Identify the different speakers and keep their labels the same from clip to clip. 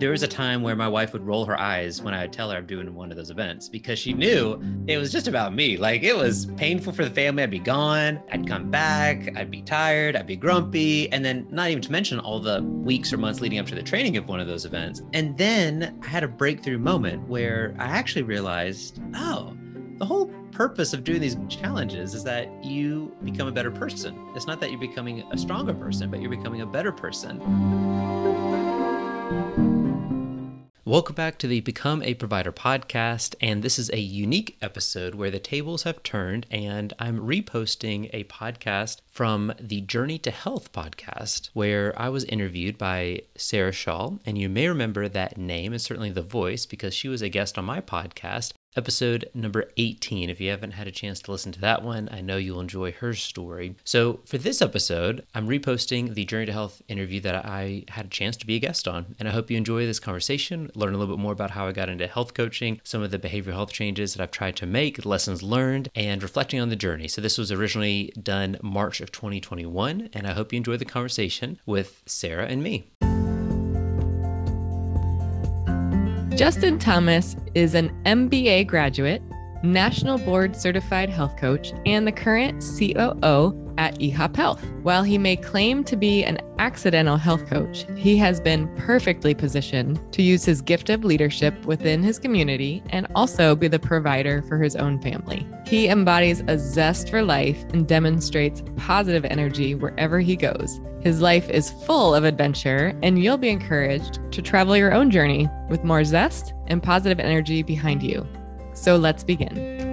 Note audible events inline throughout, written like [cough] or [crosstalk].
Speaker 1: there was a time where my wife would roll her eyes when I would tell her I'm doing one of those events because she knew it was just about me. Like it was painful for the family. I'd be gone, I'd come back, I'd be tired, I'd be grumpy. And then, not even to mention all the weeks or months leading up to the training of one of those events. And then I had a breakthrough moment where I actually realized, oh, the whole purpose of doing these challenges is that you become a better person. It's not that you're becoming a stronger person, but you're becoming a better person. Welcome back to the Become a Provider podcast. And this is a unique episode where the tables have turned, and I'm reposting a podcast from the Journey to Health podcast, where I was interviewed by Sarah Shaw. And you may remember that name and certainly the voice because she was a guest on my podcast episode number 18. If you haven't had a chance to listen to that one, I know you'll enjoy her story. So, for this episode, I'm reposting the Journey to Health interview that I had a chance to be a guest on. And I hope you enjoy this conversation, learn a little bit more about how I got into health coaching, some of the behavioral health changes that I've tried to make, lessons learned, and reflecting on the journey. So, this was originally done March of 2021, and I hope you enjoy the conversation with Sarah and me.
Speaker 2: Justin Thomas is an MBA graduate, National Board Certified Health Coach, and the current COO at eHop Health. While he may claim to be an accidental health coach, he has been perfectly positioned to use his gift of leadership within his community and also be the provider for his own family. He embodies a zest for life and demonstrates positive energy wherever he goes. His life is full of adventure, and you'll be encouraged to travel your own journey with more zest and positive energy behind you. So let's begin.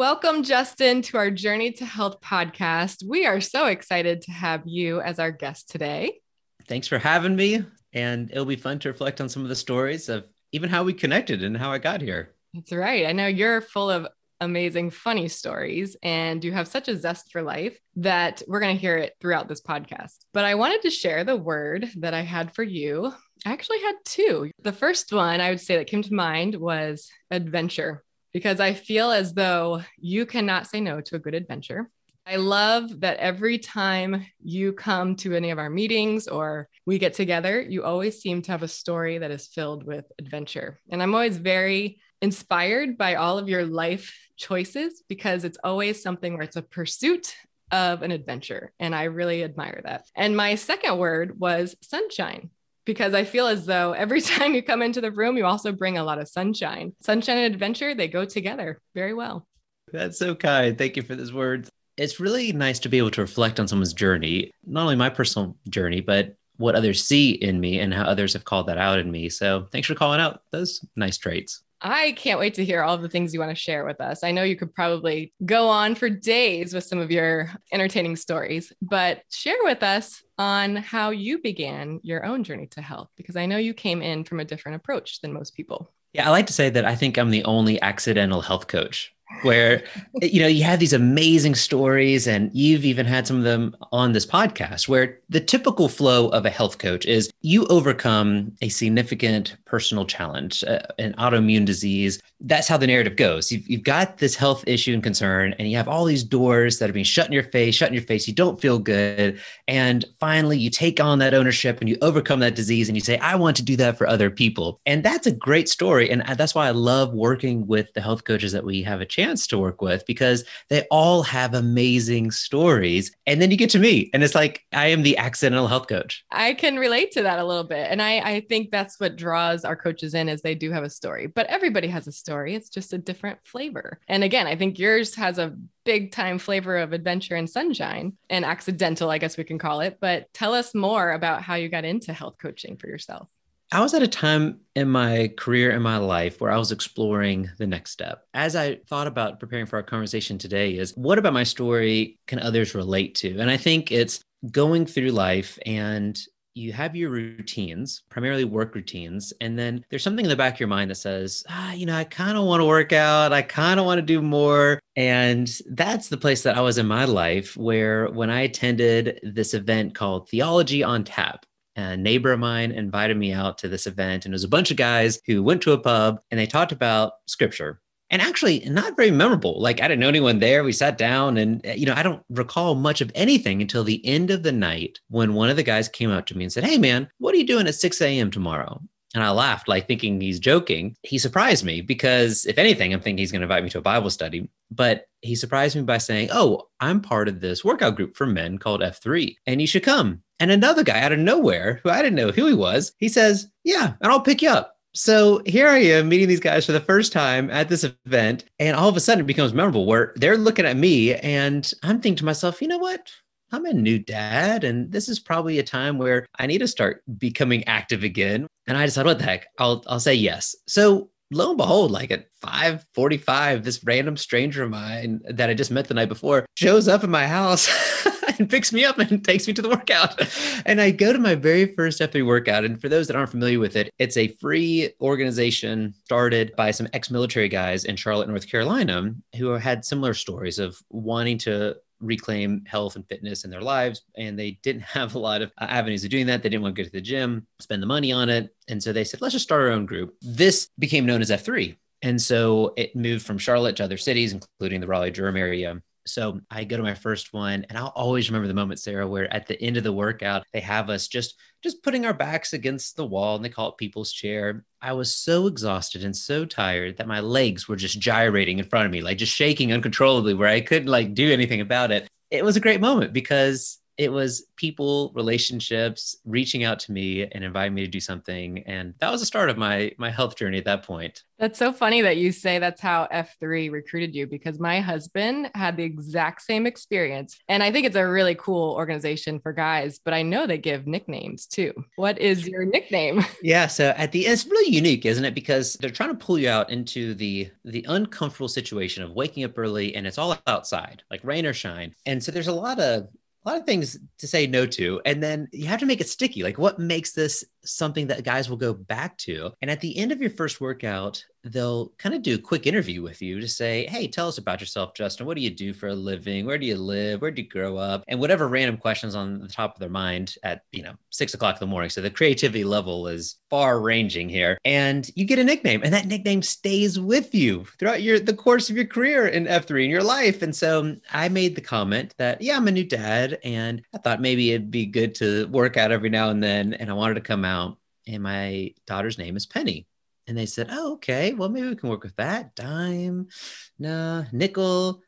Speaker 2: Welcome, Justin, to our Journey to Health podcast. We are so excited to have you as our guest today.
Speaker 1: Thanks for having me. And it'll be fun to reflect on some of the stories of even how we connected and how I got here.
Speaker 2: That's right. I know you're full of amazing, funny stories, and you have such a zest for life that we're going to hear it throughout this podcast. But I wanted to share the word that I had for you. I actually had two. The first one I would say that came to mind was adventure because I feel as though you cannot say no to a good adventure. I love that every time you come to any of our meetings or we get together, you always seem to have a story that is filled with adventure. And I'm always very inspired by all of your life choices because it's always something where it's a pursuit of an adventure. And I really admire that. And my second word was sunshine because I feel as though every [laughs] time you come into the room, you also bring a lot of sunshine. Sunshine and adventure, they go together very well.
Speaker 1: That's so kind. Thank you for those words. It's really nice to be able to reflect on someone's journey, not only my personal journey, but what others see in me and how others have called that out in me. So thanks for calling out those nice traits.
Speaker 2: I can't wait to hear all the things you want to share with us. I know you could probably go on for days with some of your entertaining stories, but share with us on how you began your own journey to health, because I know you came in from a different approach than most people.
Speaker 1: Yeah, I like to say that I think I'm the only accidental health coach where you know you have these amazing stories and you've even had some of them on this podcast where the typical flow of a health coach is you overcome a significant personal challenge uh, an autoimmune disease that's how the narrative goes you've, you've got this health issue and concern and you have all these doors that are being shut in your face shut in your face you don't feel good and finally you take on that ownership and you overcome that disease and you say i want to do that for other people and that's a great story and that's why i love working with the health coaches that we have a chance chance to work with because they all have amazing stories. And then you get to me, and it's like I am the accidental health coach.
Speaker 2: I can relate to that a little bit. And I, I think that's what draws our coaches in is they do have a story, but everybody has a story. It's just a different flavor. And again, I think yours has a big time flavor of adventure and sunshine and accidental, I guess we can call it. But tell us more about how you got into health coaching for yourself.
Speaker 1: I was at a time in my career in my life where I was exploring the next step. As I thought about preparing for our conversation today is what about my story can others relate to? And I think it's going through life and you have your routines, primarily work routines, and then there's something in the back of your mind that says, ah, you know, I kind of want to work out, I kind of want to do more. And that's the place that I was in my life where when I attended this event called Theology on Tap, a neighbor of mine invited me out to this event, and it was a bunch of guys who went to a pub and they talked about scripture. And actually not very memorable. Like I didn't know anyone there. We sat down and, uh, you know, I don't recall much of anything until the end of the night when one of the guys came up to me and said, Hey, man, what are you doing at 6 a.m. tomorrow? And I laughed, like thinking he's joking. He surprised me because, if anything, I'm thinking he's going to invite me to a Bible study. But he surprised me by saying, Oh, I'm part of this workout group for men called F3, and you should come. And another guy out of nowhere, who I didn't know who he was, he says, Yeah, and I'll pick you up. So here I am meeting these guys for the first time at this event. And all of a sudden it becomes memorable where they're looking at me and I'm thinking to myself, you know what? I'm a new dad, and this is probably a time where I need to start becoming active again. And I decided, what the heck? I'll I'll say yes. So lo and behold, like at 5:45, this random stranger of mine that I just met the night before shows up in my house [laughs] and picks me up and [laughs] takes me to the workout. And I go to my very first F3 workout. And for those that aren't familiar with it, it's a free organization started by some ex-military guys in Charlotte, North Carolina, who had similar stories of wanting to reclaim health and fitness in their lives. And they didn't [laughs] have a lot of avenues of doing that. They didn't want to go to the gym, spend the money on it. And so they said, let's just start our own group. This became known as F3. And so it moved from Charlotte to other cities, including the Raleigh Durham area. So I go to my first one and I'll always remember the moment, Sarah, where at the end of the workout, they have us just just putting our backs against the wall and they call it people's chair. I was so exhausted and so tired that my legs were just gyrating in front of me, like just shaking uncontrollably where I couldn't like do anything about it. It was a great moment because it was people relationships reaching out to me and inviting me to do something. And that was the start of my my health journey at that point.
Speaker 2: That's so funny that you say that's how f3 recruited you because my husband had the exact same experience. And i think it's a really cool organization for guys but i know they give nicknames too. What is your nickname? [laughs]
Speaker 1: Yeah so at the it's really unique isn't it? Because they're trying to pull you out into the the uncomfortable situation of waking up early and it's all outside like rain or shine. And so there's a lot of a lot of things to say no to and then you have to make it sticky. Like what makes this something that guys will go back to? And at the end of your first workout they'll kind of do a quick interview with you to say hey tell us about yourself justin. What do you do for a living? Where do you live? Where do you grow up? And whatever random questions on the top of their mind at you know six o'clock in the morning. So the creativity level is far ranging here. And you get a nickname and that nickname stays with you throughout your the course of your career in f3 in your life. And so i made the comment that yeah i'm a new dad and i thought maybe it'd be good to work out every now and then and i wanted to come out and my daughter's name is penny and they said, Oh, okay. Well, maybe we can work with that. Dime, nah, nickel.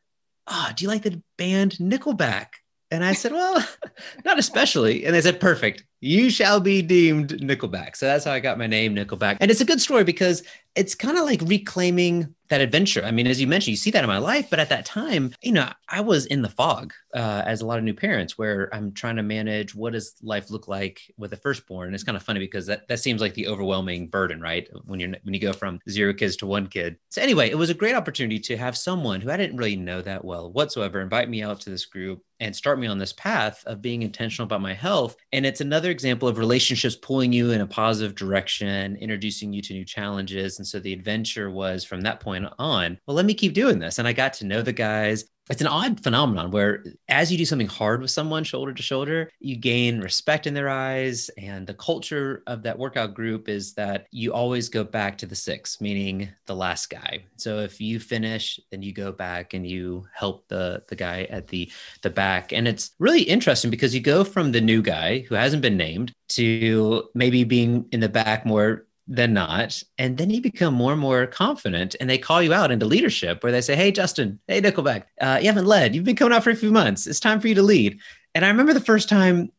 Speaker 1: Ah, oh, do you like the band Nickelback? And I said, Well, [laughs] not especially. And they said, Perfect. You shall be deemed Nickelback. So that's how I got my name, Nickelback. And it's a good story because it's kind of like reclaiming that adventure. I mean, as you mentioned, you see that in my life, but at that time, you know, I was in the fog uh, as a lot of new parents where I'm trying to manage what does life look like with a firstborn. And it's kind of funny because that, that seems like the overwhelming burden, right? When you're when you go from zero kids to one kid. So anyway, it was a great opportunity to have someone who I didn't really know that well whatsoever invite me out to this group and start me on this path of being intentional about my health. And it's another example of relationships pulling you in a positive direction, introducing you to new challenges and so the adventure was from that point on, well, let me keep doing this. And I got to know the guys it's an odd phenomenon where as you do something hard with someone shoulder to shoulder you gain respect in their eyes. And the culture of that workout group is that you always go back to the six meaning the last guy. So if you finish then you go back and you help the the guy at the the back. And it's really interesting because you go from the new guy who hasn't been named to maybe being in the back more than not. And then you become more and more confident, and they call you out into leadership where they say, Hey, Justin, hey, Nickelback, uh, you haven't led. You've been coming out for a few months. It's time for you to lead. And I remember the first time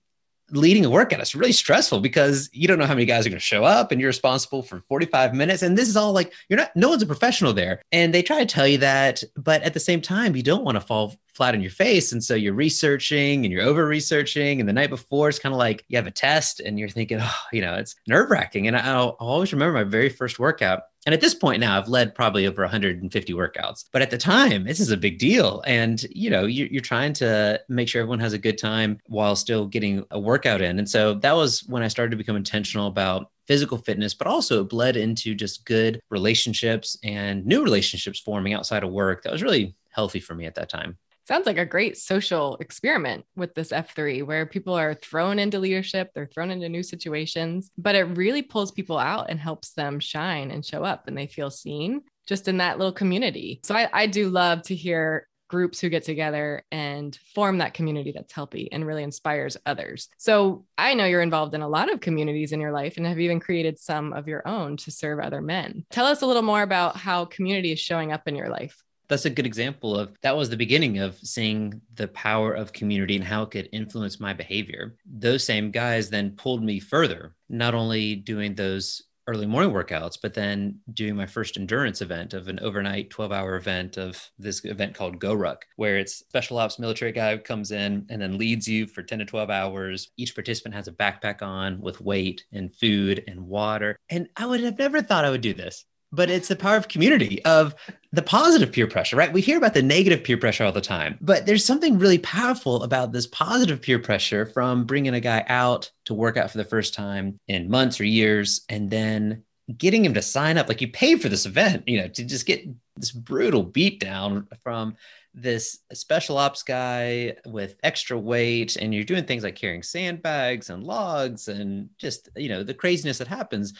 Speaker 1: leading a workout it's really stressful because you don't know how many guys are going to show up and you're responsible for 45 minutes and this is all like you're not no one's a professional there and they try to tell you that but at the same time you don't want to fall flat on your face. And so you're researching and you're over researching. And the night before, it's kind of like you have a test and you're thinking, oh, you know, it's nerve wracking. And I'll, I'll, always remember my very first workout. And at this point now, I've led probably over 150 workouts. But at the time, this is a big deal. And, you know, you're, you're trying to make sure everyone has a good time while still getting a workout in. And so that was when I started to become intentional about physical fitness, but also it bled into just good relationships and new relationships forming outside of work. That was really healthy for me at that time
Speaker 2: sounds like a great social experiment with this F3 where people are thrown into leadership, they're thrown into new situations, but it really pulls people out and helps them shine and show up and they feel seen. just in that little community. So I, I do love to hear groups who get together and form that community that's healthy and really inspires others. So I know you're involved in a lot of communities in your life and have even created some of your own to serve other men. Tell us a little more about how community is showing up in your life
Speaker 1: that's a good example of that was the beginning of seeing the power of community and how it could influence my behavior. Those same guys then pulled me further, not only doing those early morning workouts, but then doing my first endurance event of an overnight 12 hour event of this event called GORUCK, where it's special ops military guy comes in and then leads you for 10 to 12 hours. Each participant has a backpack on with weight and food and water. And I would have never thought I would do this but it's the power of community of the positive peer pressure right? We hear about the negative peer pressure all the time but there's something really powerful about this positive peer pressure from bringing a guy out to work out for the first time in months or years and then getting him to sign up. Like you pay for this event you know to just get this brutal beatdown from this special ops guy with extra weight and you're doing things like carrying sandbags and logs and just you know the craziness that happens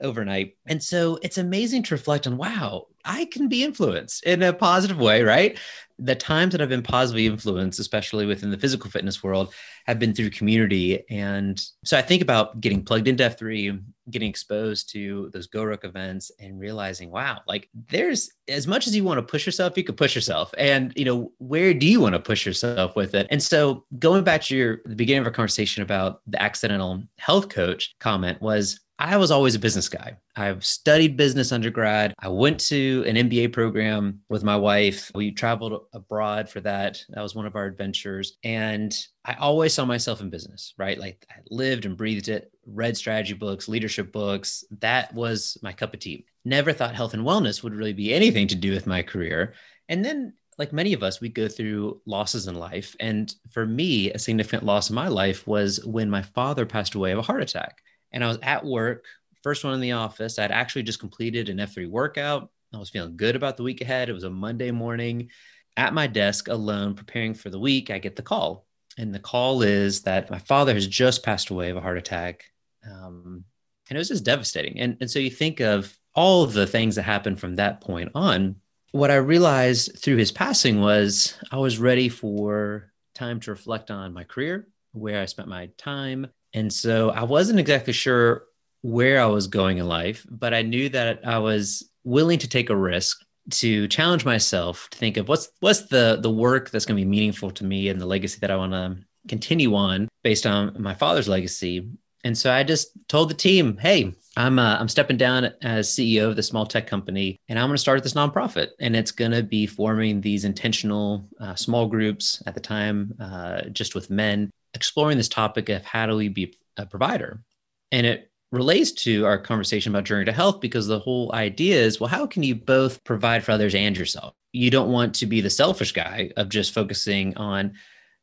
Speaker 1: overnight. And so it's amazing to reflect on wow, I can be influenced in a positive way, right? The times that I've been positively influenced, especially within the physical fitness world, have been through community. And so I think about getting plugged into F3, getting exposed to those GORUCK events and realizing, wow, like there's as much as you want to push yourself, you can push yourself. And, you know, where do you want to push yourself with it? And so going back to your the beginning of our conversation about the accidental health coach comment was I was always a business guy. I've studied business undergrad. I went to an MBA program with my wife. We traveled abroad for that. That was one of our adventures. And I always saw myself in business, right? Like I lived and breathed it, read strategy books, leadership books. That was my cup of tea. Never thought health and wellness would really be anything to do with my career. And then like many of us, we go through losses in life. And for me, a significant loss in my life was when my father passed away of a heart attack and I was at work, first one in the office. I'd actually just completed an F3 workout. I was feeling good about the week ahead. It was a Monday morning at my desk alone, preparing for the week. I get the call. And the call is that my father has just passed away of a heart attack. Um, and it was just devastating. And, and so you think of all of the things that happened from that point on. What I realized through his passing was I was ready for time to reflect on my career, where I spent my time, and so I wasn't exactly sure where I was going in life, but I knew that I was willing to take a risk to challenge myself to think of what's what's the the work that's going to be meaningful to me and the legacy that I want to continue on based on my father's legacy. And so I just told the team, "Hey, I'm uh, I'm stepping down as CEO of the small tech company, and I'm going to start this nonprofit, and it's going to be forming these intentional uh, small groups at the time, uh, just with men exploring this topic of how do we be a provider. And it relates to our conversation about journey to health because the whole idea is well, how can you both provide for others and yourself? You don't want to be the selfish guy of just focusing on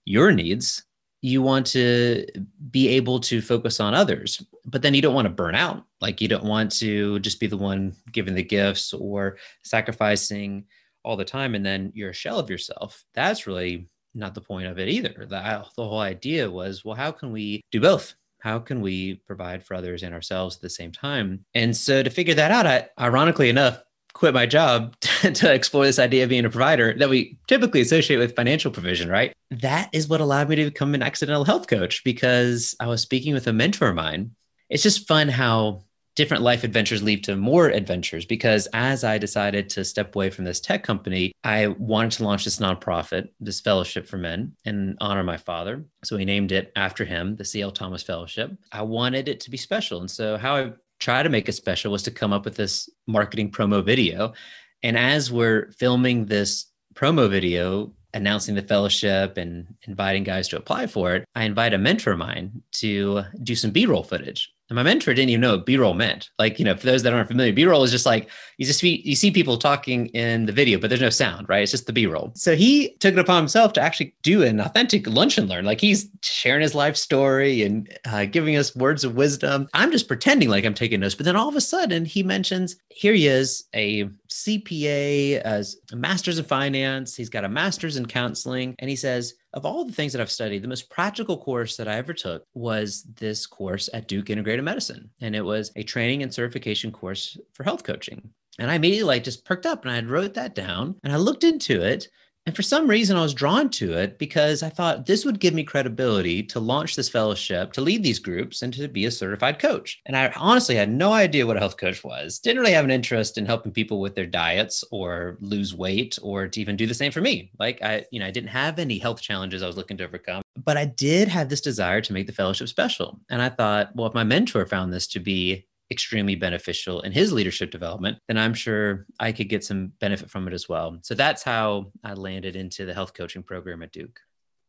Speaker 1: your needs. You want to be able to focus on others, but then you don't want to burn out. Like you don't want to just be the one giving the gifts or sacrificing all the time and then you're a shell of yourself. That's really not the point of it either. The, uh, the whole idea was, well, how can we do both? How can we provide for others and ourselves at the same time? And so to figure that out, I ironically enough quit my job [laughs] to explore this idea of being a provider that we typically associate with financial provision, right? That is what allowed me to become an accidental health coach because I was speaking with a mentor of mine. It's just fun how different life adventures lead to more adventures because as I decided to step away from this tech company, I wanted to launch this nonprofit, this fellowship for men, and honor my father. So we named it after him, the C.L. Thomas Fellowship. I wanted it to be special. And so how I tried to make it special was to come up with this marketing promo video. And as we're filming this promo video, announcing the fellowship and inviting guys to apply for it, I invite a mentor of mine to do some B roll footage and my mentor didn't even know what B-roll meant. Like, you know, for those that aren't familiar, B-roll is just like you just see, you see people talking in the video, but there's no sound, right? It's just the B-roll. So he took it upon himself to actually do an authentic lunch and learn. Like he's sharing his life story and uh, giving us words of wisdom. I'm just pretending like I'm taking notes, but then all of a sudden he mentions here he is, a CPA, as a master's in finance. He's got a master's in counseling, and he says of all the things that I've studied, the most practical course that I ever took was this course at Duke Integrative Medicine. And it was a training and certification course for health coaching. And I immediately like just perked up and I wrote that down and I looked into it and for some reason, I was drawn to it because I thought this would give me credibility to launch this fellowship, to lead these groups, and to be a certified coach. And I honestly had no idea what a health coach was. Didn't really have an interest in helping people with their diets or lose weight or to even do the same for me. Like I, you know, I didn't have any health challenges I was looking to overcome, but I did have this desire to make the fellowship special. And I thought, well, if my mentor found this to be extremely beneficial in his leadership development, then I'm sure I could get some benefit from it as well. So that's how I landed into the health coaching program at Duke.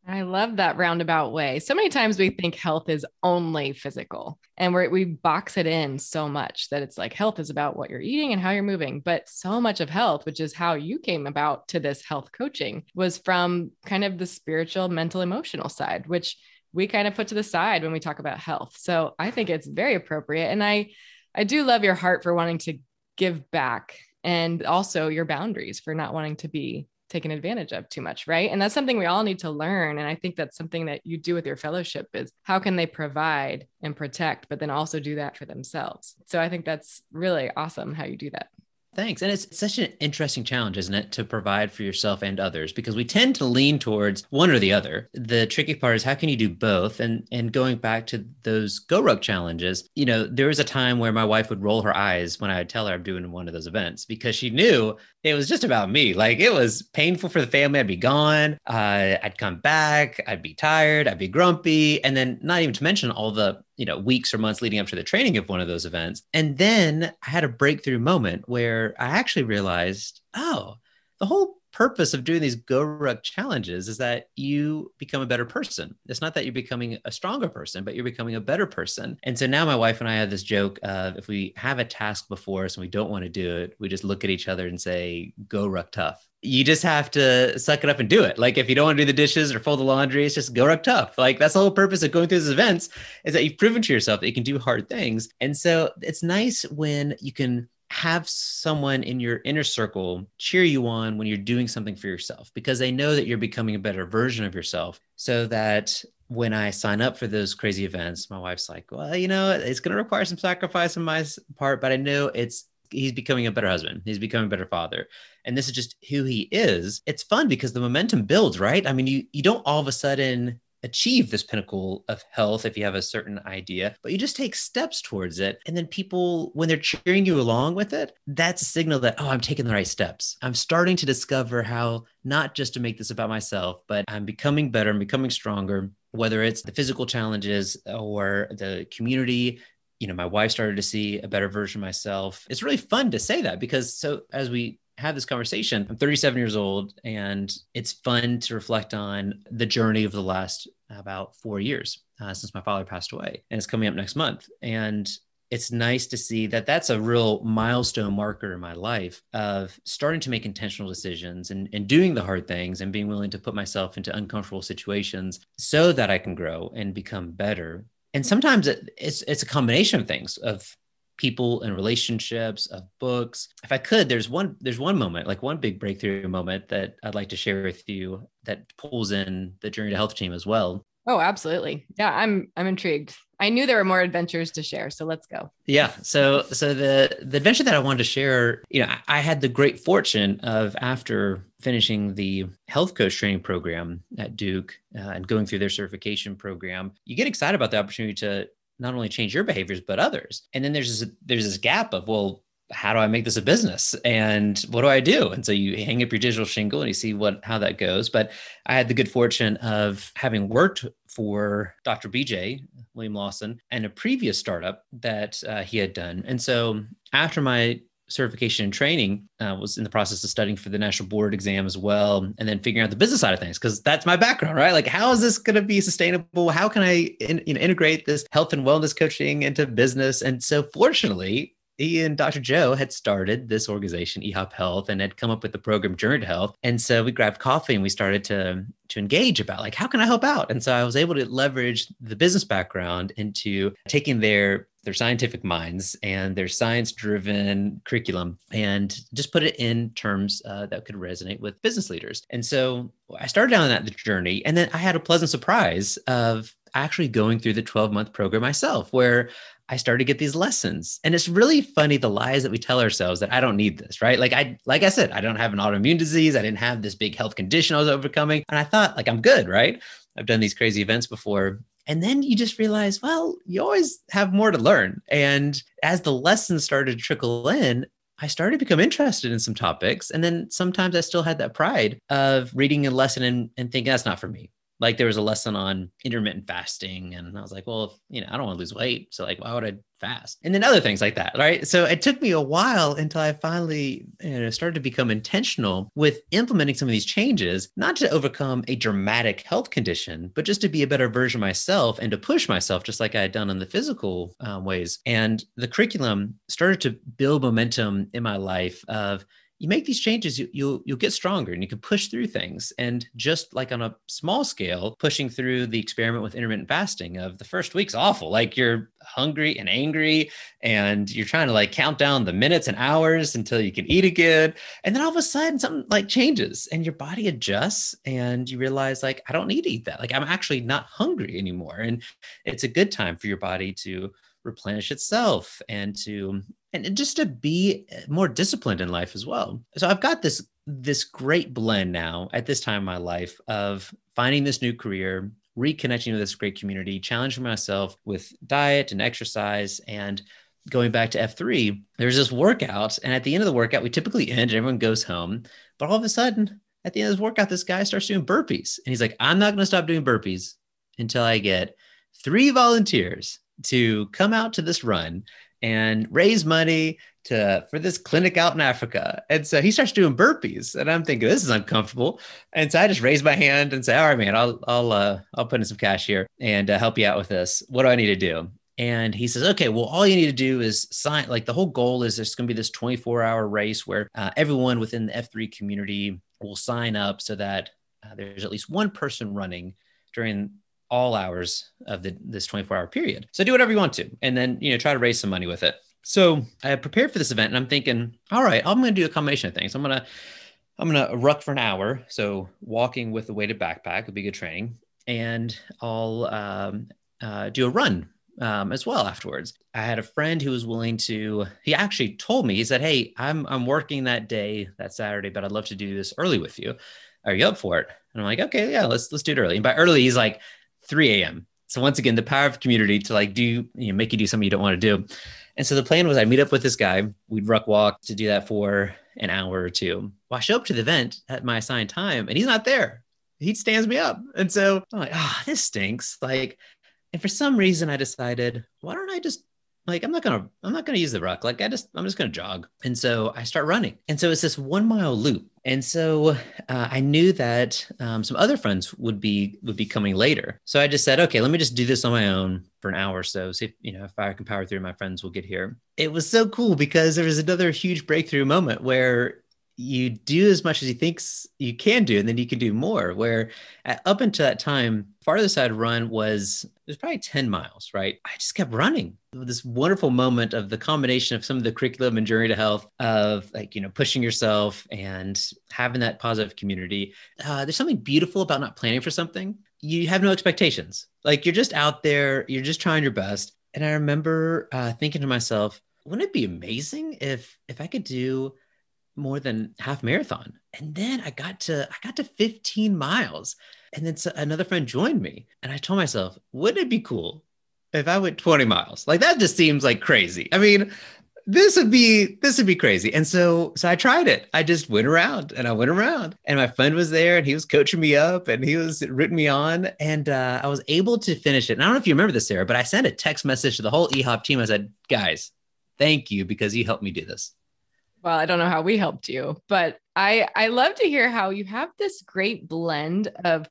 Speaker 2: I love that roundabout way. So many times we think health is only physical and we we box it in so much that it's like health is about what you're eating and how you're moving. But so much of health, which is how you came about to this health coaching, was from kind of the spiritual, mental, emotional side, which we kind of put to the side when we talk about health. So I think it's very appropriate. And I, I do love your heart for wanting to give back and also your boundaries for not wanting to be taken advantage of too much right and that's something we all need to learn and i think that's something that you do with your fellowship is how can they provide and protect but then also do that for themselves so i think that's really awesome how you do that
Speaker 1: Thanks. And it's such an interesting challenge, isn't it, to provide for yourself and others because we tend to lean towards one or the other. The tricky part is how can you do both? And and going back to those go GoRuck challenges, you know, there was a time where my wife would roll her eyes when I would tell her I'm doing one of those events because she knew it was just about me. Like it was painful for the family. I'd be gone. Uh, I'd come back. I'd be tired. I'd be grumpy. And then not even to mention all the, you know, weeks or months leading up to the training of one of those events. And then I had a breakthrough moment where I actually realized, oh, the whole purpose of doing these GoRuck challenges is that you become a better person. It's not that you're becoming a stronger person, but you're becoming a better person. And so now my wife and I have this joke of if we have a task before us and we don't want to do it, we just look at each other and say, GoRuck tough. You just have to suck it up and do it. Like if you don't want to do the dishes or fold the laundry, it's just GoRuck tough. Like that's the whole purpose of going through these events is that you've proven to yourself that you can do hard things. And so it's nice when you can have someone in your inner circle cheer you on when you're doing something for yourself because they know that you're becoming a better version of yourself so that when I sign up for those crazy events, my wife's like, well, you know, it's going to require some sacrifice on my part, but I know it's he's becoming a better husband. He's becoming a better father. And this is just who he is. It's fun because the momentum builds, right? I mean, you you don't all of a sudden achieve this pinnacle of health if you have a certain idea, but you just take steps towards it. And then people, when they're cheering you along with it, that's a signal that, oh, I'm taking the right steps. I'm starting to discover how not just to make this about myself, but I'm becoming better, I'm becoming stronger, whether it's the physical challenges or the community you know my wife started to see a better version of myself it's really fun to say that because so as we have this conversation. I'm 37 years old, and it's fun to reflect on the journey of the last about four years uh, since my father passed away, and it's coming up next month. And it's nice to see that that's a real milestone marker in my life of starting to make intentional decisions and, and doing the hard things and being willing to put myself into uncomfortable situations so that I can grow and become better. And sometimes it, it's it's a combination of things of people and relationships of books. If i could there's one there's one moment like one big breakthrough moment that i'd like to share with you that pulls in the journey to health team as well.
Speaker 2: Oh absolutely. Yeah i'm i'm intrigued. I knew there were more adventures to share so let's go.
Speaker 1: Yeah so so the the adventure that i wanted to share you know i had the great fortune of after finishing the health coach training program at duke uh, and going through their certification program you get excited about the opportunity to not only change your behaviors but others. And then there's this there's this gap of well how do i make this a business? And what do i do? And so you hang up your digital shingle and you see what how that goes. But i had the good fortune of having worked for dr bj william lawson and a previous startup that uh, he had done. And so after my certification and training uh, was in the process of studying for the national board exam as well and then figuring out the business side of things because that's my background right? Like how is this going to be sustainable? How can i in, you know, integrate this health and wellness coaching into business? And so fortunately he and Dr. Joe had started this organization, eHop Health, and had come up with the program Journey to Health. And so we grabbed coffee and we started to to engage about like how can I help out? And so I was able to leverage the business background into taking their their scientific minds and their science driven curriculum and just put it in terms uh, that could resonate with business leaders. And so I started down that journey and then I had a pleasant surprise of actually going through the 12 month program myself, where I started to get these lessons. And it's really funny the lies that we tell ourselves that I don't need this, right? Like I like I said, I don't have an autoimmune disease. I didn't have this big health condition I was overcoming. And I thought like I'm good, right? I've done these crazy events before. And then you just realize, well, you always have more to learn. And as the lessons started to trickle in, I started to become interested in some topics. And then sometimes I still had that pride of reading a lesson and, and thinking that's not for me like there was a lesson on intermittent fasting and i was like well if, you know i don't want to lose weight so like why would i fast? And then other things like that right? So it took me a while until i finally you know started to become intentional with implementing some of these changes not to overcome a dramatic health condition but just to be a better version of myself and to push myself just like i had done in the physical um, ways. And the curriculum started to build momentum in my life of you make these changes, you, you'll you'll get stronger and you can push through things. And just like on a small scale, pushing through the experiment with intermittent fasting of the first week's awful. Like you're hungry and angry, and you're trying to like count down the minutes and hours until you can eat again. And then all of a sudden, something like changes, and your body adjusts, and you realize like I don't need to eat that. Like I'm actually not hungry anymore, and it's a good time for your body to replenish itself and to and just to be eh, more disciplined in life as well. So I've got this this great blend now at this time in my life of finding this new career, reconnecting with this great community, challenging myself with diet and exercise and going back to F3, there's this workout. And at the end of the workout, we typically [laughs] end and everyone goes home. But all of a sudden, at the end of this workout, this guy starts doing burpees. And he's like, I'm not going to stop doing burpees until I get three volunteers to come out to this run and raise money to for this clinic out in Africa. And so he starts doing burpees, and I'm thinking this is uncomfortable. And so I just raise my hand and say, "All right, man, I'll I'll uh, I'll put in some cash here and uh, help you out with this. What do I need to do?" And he says, "Okay, well, all you need to do is sign. Like the whole goal is there's going to be this 24 hour race where uh, everyone within the F3 community will sign up so that uh, there's at least one person running during all hours of the, this 24 hour period. So do whatever you want to, and then, you know, try to raise some money with it. So I prepared for this event and I'm thinking, all right, I'm going to do a combination of things. I'm going to, I'm going to ruck for an hour. So walking with a weighted backpack would be good training. And I'll um, uh, do a run um, as well afterwards. I had a friend who was willing to. He actually told me he said, "Hey, I'm I'm working that day, that Saturday, but I'd love to do this early with you. Are you up for it?" And I'm like, "Okay, yeah, let's let's do it early." And by early, he's like, 3 a.m. So once again, the power of community to like do, you know, make you do something you don't want to do. And so the plan was I'd meet up with this guy. We'd ruck walk to do that for an hour or two. Well, I show up to the event at my assigned time and he's not there. He stands me up. And so I'm like, oh, this stinks. Like, and for some reason I decided, why don't I just like i'm not gonna i'm not gonna use the ruck like i just i'm just gonna jog. And so i start running. And so it's this one mile loop. And so uh, i knew that um, some other friends would be would be coming later. So i just said okay let me just do this on my own for an hour or so. See if you know if i can power through my friends will get here. It was so cool because there was another huge breakthrough moment where you do as much as you think you can do, and then you can do more. Where at, up until that time, farthest I'd run was it was probably 10 miles, right? I just kept running. This wonderful moment of the combination of some of the curriculum and journey to health of like, you know, pushing yourself and having that positive community. Uh, there's something beautiful about not planning for something. You have no expectations. Like you're just out there, you're just trying your best. And I remember uh, thinking to myself, wouldn't it be amazing if if I could do more than half marathon. And then I got to I got to 15 miles. And then another friend joined me. And I told myself, wouldn't it be cool if I went 20 miles? Like that just seems like crazy. I mean, this would be this would be crazy. And so so I tried it. I just went around and I went around. And my friend was there and he was coaching me up and he was rooting me on. And uh, I was able to finish it. And I don't know if you remember this, Sarah, but I sent a text message to the whole EHOP team. I said, guys, thank you because you helped me do this
Speaker 2: well i don't know how we helped you but i i love to hear how you have this great blend of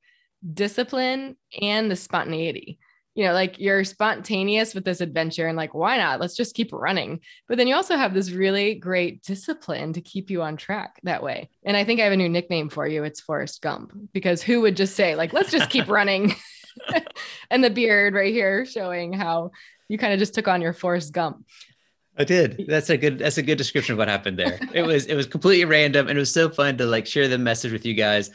Speaker 2: discipline and the spontaneity. You know like you're spontaneous with this adventure and like why not? Let's just keep running. But then you also have this really great discipline to keep you on track that way. And i think i have a new nickname for you. It's forrest gump because who would just say like let's just keep [laughs] running? [laughs] And the beard right here showing how you kind of just took on your forrest gump
Speaker 1: I did. That's a good. That's a good description of what happened there. It was. It was completely random, and it was so fun to like share the message with you guys.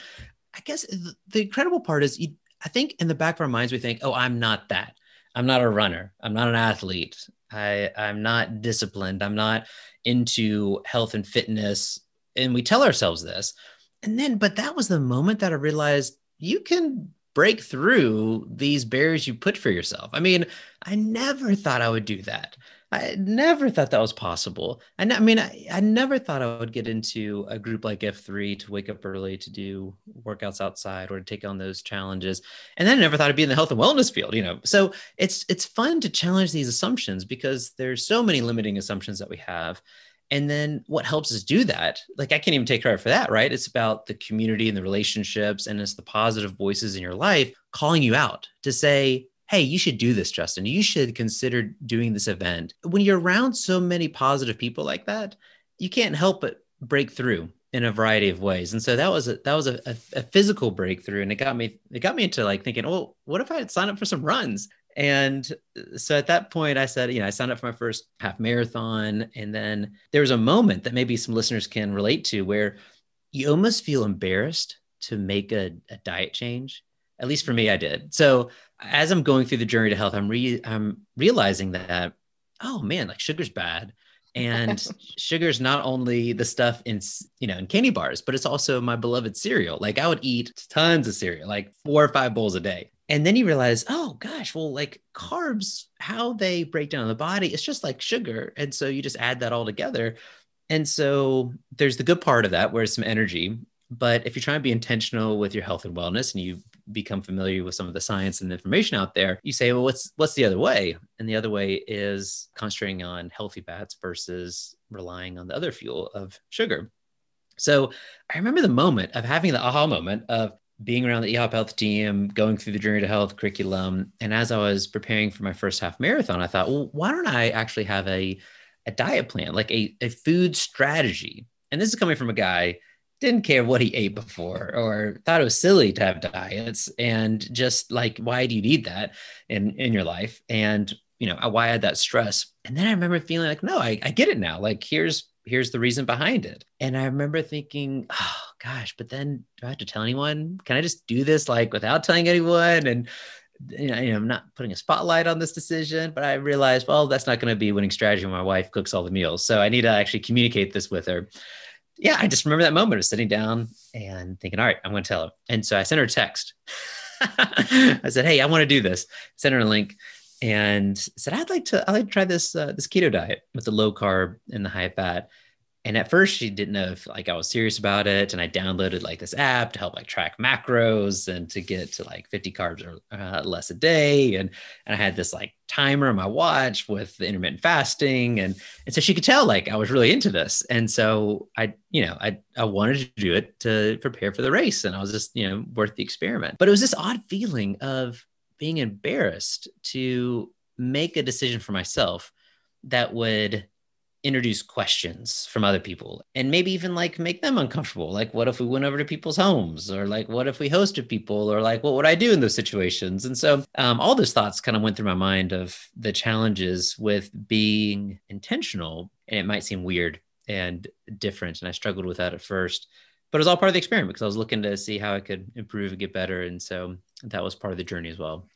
Speaker 1: I guess the incredible part is you. I think in the back of our minds, we think, oh, I'm not that. I'm not a runner. I'm not an athlete. I, I'm not disciplined. I'm not into health and fitness. And we tell ourselves this. And then, but that was the moment that I realized you can break through these barriers you put for yourself. I mean, I never thought I would do that. I never thought that was possible. I, I mean, I, I, never thought I would get into a group like F3 to wake up early to do workouts outside or to take on those challenges. And then I never thought I'd be in the health and wellness field, you know. So it's it's fun to challenge these assumptions because there's so many limiting assumptions that we have. And then what helps us do that? Like I can't even take credit for that, right? It's about the community and the relationships and it's the positive voices in your life calling you out to say, hey, you should do this, Justin. You should consider doing this event. When you're around so many positive people like that, you can't help but break through in a variety of ways. And so that was a, that was a, a, a physical breakthrough, and it got me it got me into like thinking, oh, what if I signed up for some runs? And so at that point, I said, you know, I signed up for my first half marathon, and then there was a moment that maybe some listeners can relate to where you almost feel embarrassed to make a, a diet change. At least for me, I did. So as I'm going through the journey to health, I'm re I'm realizing that oh man, like sugar's bad. And [laughs] sugar is not only the stuff in you know in candy bars, but it's also my beloved cereal. Like I would eat tons of cereal, like four or five bowls a day. And then you realize, oh gosh, well, like carbs, how they break down in the body, it's just like sugar. And so you just add that all together. And so there's the good part of that, where it's some energy. But if you're trying to be intentional with your health and wellness and you become familiar with some of the science and information out there, you say, well, what's what's the other way? And the other way is concentrating on healthy fats versus relying on the other fuel of sugar. So I remember the moment of having the aha moment of being around the eHop Health team, going through the Journey to Health curriculum. And as I was preparing for my first half marathon, I thought, well, why don't I actually have a, a diet plan, like a, a food strategy? And this is coming from a guy didn't care what he ate before or thought it was silly to have diets. And just like why do you need that in in your life? And you know why I had that stress? And then i remember feeling like no I, I get it now. Like here's here's the reason behind it. And i remember thinking oh gosh but then do i have to tell anyone? Can i just do this like without telling anyone? And you know, I'm not putting a spotlight on this decision, but I realized, well, that's not going to be winning strategy when my wife cooks all the meals. So I need to actually communicate this with her yeah, I just remember that moment of sitting down and thinking, all right, I'm going to tell her. And so I sent her a text. [laughs] I said, hey, I want to do this. Sent her a link and said, I'd like to, I'd like to try this, uh, this keto diet with the low carb and the high fat and at first she didn't know if like I was serious about it. And I downloaded like this app to help like track macros and to get to like 50 carbs or uh, less a day. And, and I had this like timer on my watch with the intermittent fasting. And, and so she could tell like I was really into this. And so I, you know, I, I wanted to do it to prepare for the race. And I was just, you know, worth the experiment. But it was this odd feeling of being embarrassed to make a decision for myself that would introduce questions from other people and maybe even like make them uncomfortable. Like what if we went over to people's homes? Or like what if we hosted people? Or like what would i do in those situations? And so um, all those thoughts kind of went through my mind of the challenges with being intentional. And it might seem weird and different and i struggled with that at first but it was all part of the experiment because i was looking to see how i could improve and get better. And so that was part of the journey as well.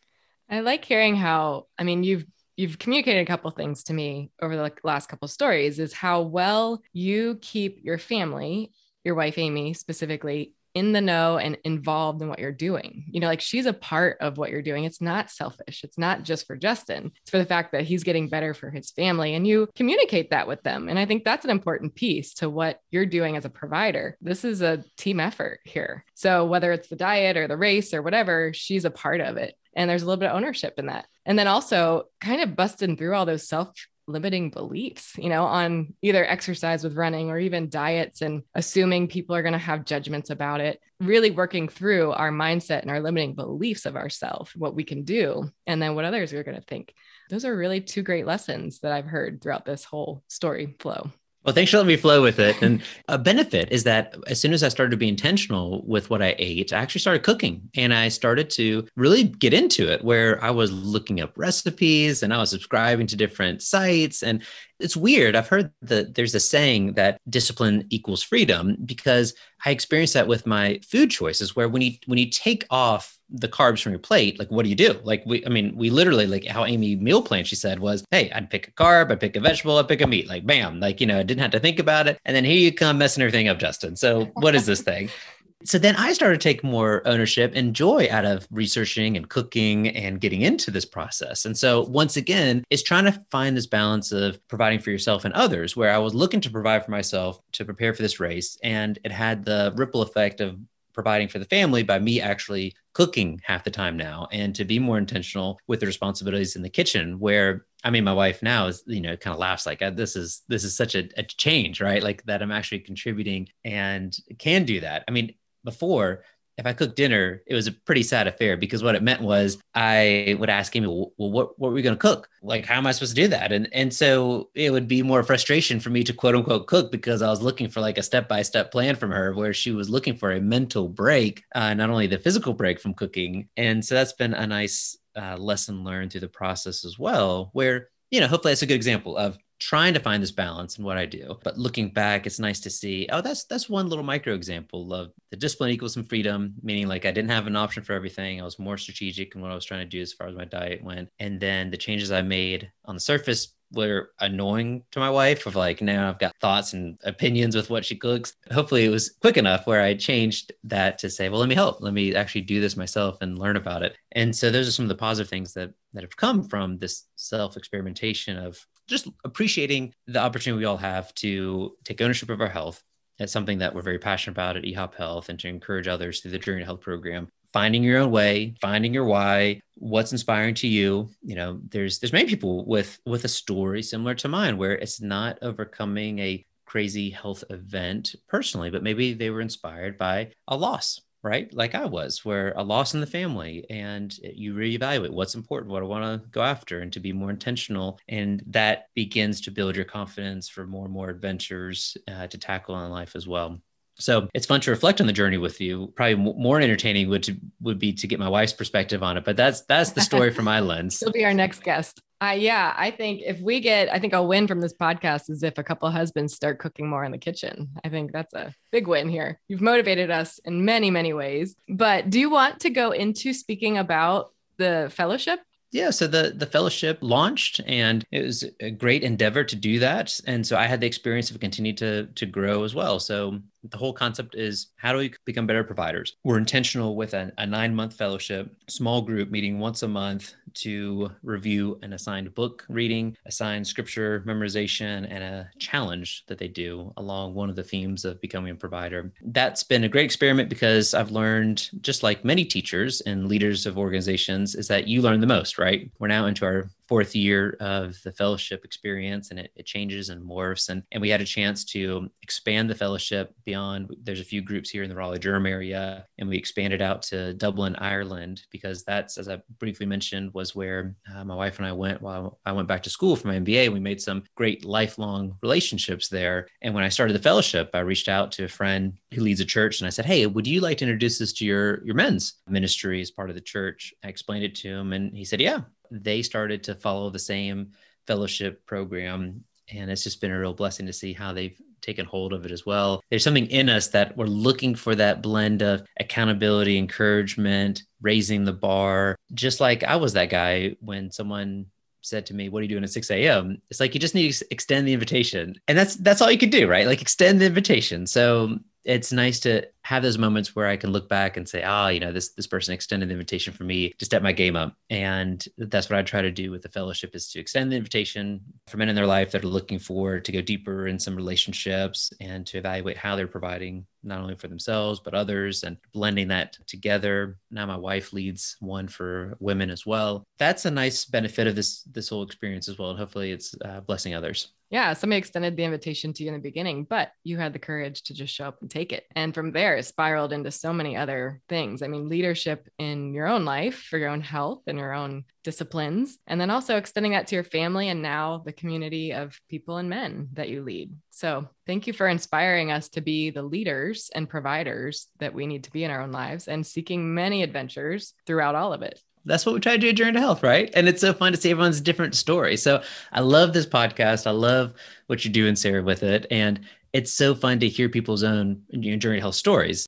Speaker 2: I like hearing how, I mean, you've you've communicated a couple things to me over the last couple stories is how well you keep your family your wife amy specifically in the know and involved in what you're doing. You know, like she's a part of what you're doing. It's not selfish. It's not just for Justin. It's for the fact that he's getting better for his family and you communicate that with them. And I think that's an important piece to what you're doing as a provider. This is a team effort here. So whether it's the diet or the race or whatever, she's a part of it. And there's a little bit of ownership in that. And then also kind of busting through all those self limiting beliefs, you know, on either exercise with running or even diets and assuming people are going to have judgments about it, really working through our mindset and our limiting beliefs of ourselves, what we can do, and then what others are going to think. Those are really two great lessons that I've heard throughout this whole story flow.
Speaker 1: Well, thanks for letting me flow with it. And a benefit is that as soon as I started to be intentional with what I ate, I actually started cooking and I started to really get into it where I was looking up recipes and I was subscribing to different sites. And it's weird. I've heard that there's a saying that discipline equals freedom because I experienced that with my food choices where when you when you take off the carbs from your plate, like what do you do? Like we, I mean, we literally like how Amy meal plan she said was, hey, I'd pick a carb, I'd pick a vegetable, I'd pick a meat, like bam, like you know, I didn't have to think about it. And then here you come messing everything up, Justin. So what is this thing? [laughs] So then I started to take more ownership and joy out of researching and cooking and getting into this process. And so once again, it's trying to find this balance of providing for yourself and others, where I was looking to provide for myself to prepare for this race. And it had the ripple effect of providing for the family by me actually cooking half the time now and to be more intentional with the responsibilities in the kitchen where I mean, my wife now is, you know, kind of laughs like uh, this is this is such a, a change, right? Like that I'm actually contributing and can do that. I mean, before if I cooked dinner, it was a pretty sad affair because what it meant was I would ask him, well, what, what are we going to cook? Like, how am I supposed to do that? And, and so it would be more frustration for me to quote unquote cook because I was looking for like a step by step plan from her where she was looking for a mental break, uh, not only the physical break from cooking. And so that's been a nice uh, lesson learned through the process as well, where, you know, hopefully that's a good example of trying to find this balance in what I do. But looking back, it's nice to see, oh, that's that's one little micro example of the discipline equals some freedom, meaning like I didn't have an option for everything. I was more strategic in what I was trying to do as far as my diet went. And then the changes I made on the surface were annoying to my wife of like now I've got thoughts and opinions with what she cooks. Hopefully it was quick enough where I changed that to say, well, let me help. Let me actually do this myself and learn about it. And so those are some of the positive things that that have come from this self-experimentation of just appreciating the opportunity we all have to take ownership of our health. It's something that we're very passionate about at eHop Health and to encourage others through the Journey to Health program. Finding your own way finding your why what's inspiring to you. You know there's there's many people with with a story similar to mine where it's not overcoming a crazy health event personally but maybe they were inspired by a loss right? Like i was where a loss in the family and you reevaluate what's important what i want to go after and to be more intentional and that begins to build your confidence for more and more adventures uh, to tackle in life as well so it's fun to reflect on the journey with you. Probably more entertaining would would be to get my wife's perspective on it, but that's that's the story from my lens. [laughs]
Speaker 2: She'll be our next guest. Uh, yeah, I think if we get, I think a win from this podcast is if a couple husbands start cooking more in the kitchen. I think that's a big win here. You've motivated us in many, many ways. But do you want to go into speaking about the fellowship?
Speaker 1: Yeah, so the the fellowship launched, and it was a great endeavor to do that. And so I had the experience of continuing to to grow as well. So the whole concept is how do we become better providers? We're intentional with a, nine month fellowship, small group meeting once a month to review an assigned book reading, assigned scripture memorization, and a challenge that they do along one of the themes of becoming a provider. That's been a great experiment because I've learned, just like many teachers and leaders of organizations, is that you learn the most, right? We're now into our fourth year of the fellowship experience and it, it, changes and morphs and, and we had a chance to expand the fellowship beyond there's a few groups here in the raleigh durham area and we expanded out to dublin ireland because that's as i briefly mentioned was where uh, my wife and i went while i went back to school for my mba we made some great lifelong relationships there. And when i started the fellowship i reached out to a friend who leads a church and i said hey would you like to introduce this to your your men's ministry as part of the church? I explained it to him and he said yeah they started to follow the same fellowship program. And it's just been a real blessing to see how they've taken hold of it as well. There's something in us that we're looking for that blend of accountability, encouragement, raising the bar. Just like I was that guy when someone said to me, "What are you doing at 6 a.m.?" It's like you just need to extend the invitation, and that's that's all you can do, right? Like extend the invitation. So it's nice to have those moments where I can look back and say, ah, oh, you know, this this person extended the invitation for me to step my game up. And that's what I try to do with the fellowship is to extend the invitation for men in their life that are looking forward to go deeper in some relationships and to evaluate how they're providing not only for themselves but others and blending that together. Now my wife leads one for women as well. That's a nice benefit of this this whole experience as well. And hopefully it's uh, blessing others
Speaker 2: yeah, somebody extended the invitation to you in the beginning, but you had the courage to just show up and take it. And from there, it spiraled into so many other things. I mean, leadership in your own life for your own health and your own disciplines, and then also extending that to your family and now the community of people and men that you lead. So, thank you for inspiring us to be the leaders and providers that we need to be in our own lives and seeking many adventures throughout all of it
Speaker 1: that's what we try to do at Journey to Health, right? And it's so fun to see everyone's different story. So I love this podcast. I love what you're doing, Sarah, with it. And it's so fun to hear people's own you know, Journey to Health stories.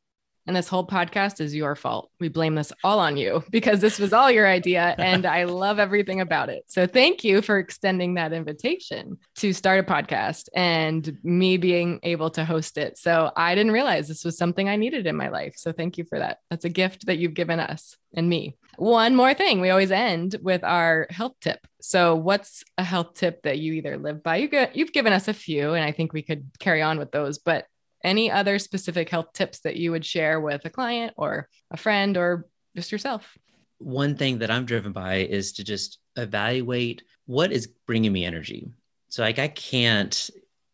Speaker 2: And this whole podcast is your fault. We blame this all on you [laughs] because this was all your idea. And I [laughs] love everything about it. So thank you for extending that invitation to start a podcast and me being able to host it. So I didn't realize this was something I needed in my life. So thank you for that. That's a gift that you've given us and me. One more thing we always end with our health tip. So, what's a health tip that you either live by? You you've given us a few, and I think we could carry on with those. But any other specific health tips that you would share with a client or a friend or just yourself?
Speaker 1: One thing that I'm driven by is to just evaluate what is bringing me energy. So, like, I can't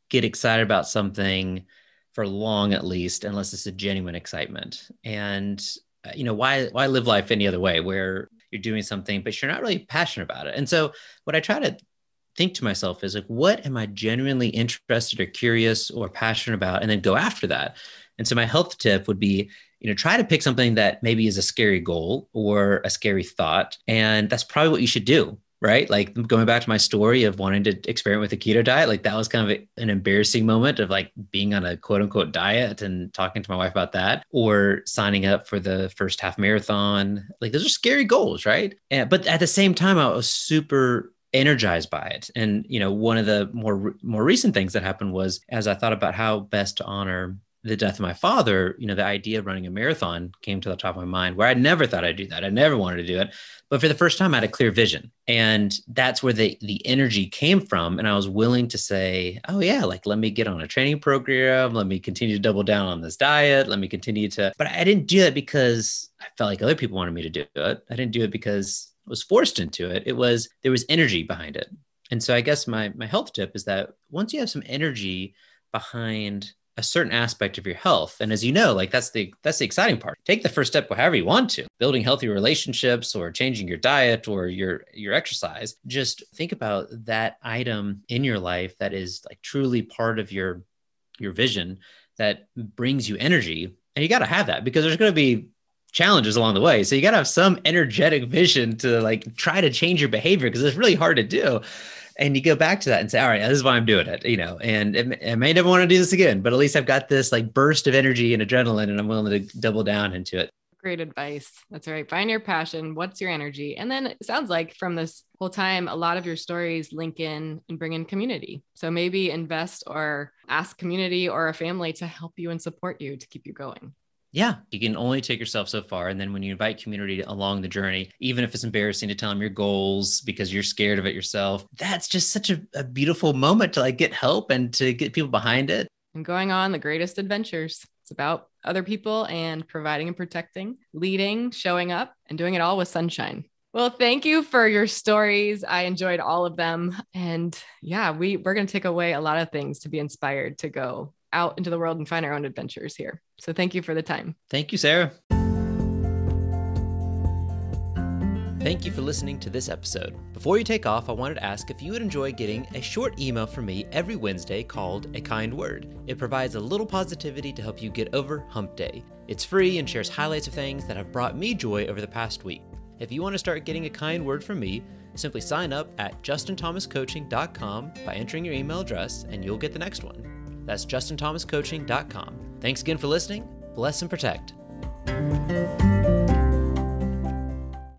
Speaker 1: get excited about something for long at least unless it's a genuine excitement and uh, you know why why live life any other way where you're doing something but you're not really passionate about it and so what i try to think to myself is like, what am I genuinely interested or curious or passionate about? And then go after that. And so my health tip would be, you know, try to pick something that maybe is a scary goal or a scary thought. And that's probably what you should do. Right. Like going back to my story of wanting to experiment with a keto diet, like that was kind of an embarrassing moment of like being on a quote unquote diet and talking to my wife about that or signing up for the first half marathon. Like those are scary goals. Right. And, but at the same time, I was super energized by it. And you know, one of the more more recent things that happened was as I thought about how best to honor the death of my father, you know, the idea of running a marathon came to the top of my mind where I never thought I'd do that. I never wanted to do it. But for the first time, I had a clear vision. And that's where the, the energy came from. And I was willing to say, oh, yeah, like let me get on a training program. Let me continue to double down on this diet. Let me continue to. But I didn't do it because I felt like other people wanted me to do it. I didn't do it because was forced into it. It was there was energy behind it. And so I guess my my health tip is that once you have some energy behind a certain aspect of your health and as you know like that's the that's the exciting part take the first step however you want to building healthy relationships or changing your diet or your your exercise just think about that item in your life that is like truly part of your your vision that brings you energy and you got to have that because there's going to be challenges along the way. So you got to have some energetic vision to like try to change your behavior because it's really hard to do. And you go back to that and say, all right, this is why I'm doing it, you know, and it, I may never want to do this again, but at least I've got this like burst of energy and adrenaline and I'm willing to double down into it.
Speaker 2: Great advice. That's right. Find your passion. What's your energy? And then it sounds like from this whole time, a lot of your stories link in and bring in community. So maybe invest or ask community or a family to help you and support you to keep you going
Speaker 1: yeah, you can only take yourself so far. And then when you invite community along the journey, even if it's embarrassing to tell them your goals because you're scared of it yourself, that's just such a, a beautiful moment to like get help and to get people behind it.
Speaker 2: And going on the greatest adventures. It's about other people and providing and protecting, leading, showing up, and doing it all with sunshine. Well, thank you for your stories. I enjoyed all of them. And yeah, we, we're going to take away a lot of things to be inspired to go out into the world and find our own adventures here. So thank you for the time.
Speaker 1: Thank you, Sarah. Thank you for listening to this episode. Before you take off, I wanted to ask if you would enjoy getting a short email from me every Wednesday called A Kind Word. It provides a little positivity to help you get over hump day. It's free and shares highlights of things that have brought me joy over the past week. If you want to start getting a kind word from me, simply sign up at justinthomascoaching.com by entering your email address and you'll get the next one. That's justinthomascoaching.com. Thanks again for listening. Bless and protect.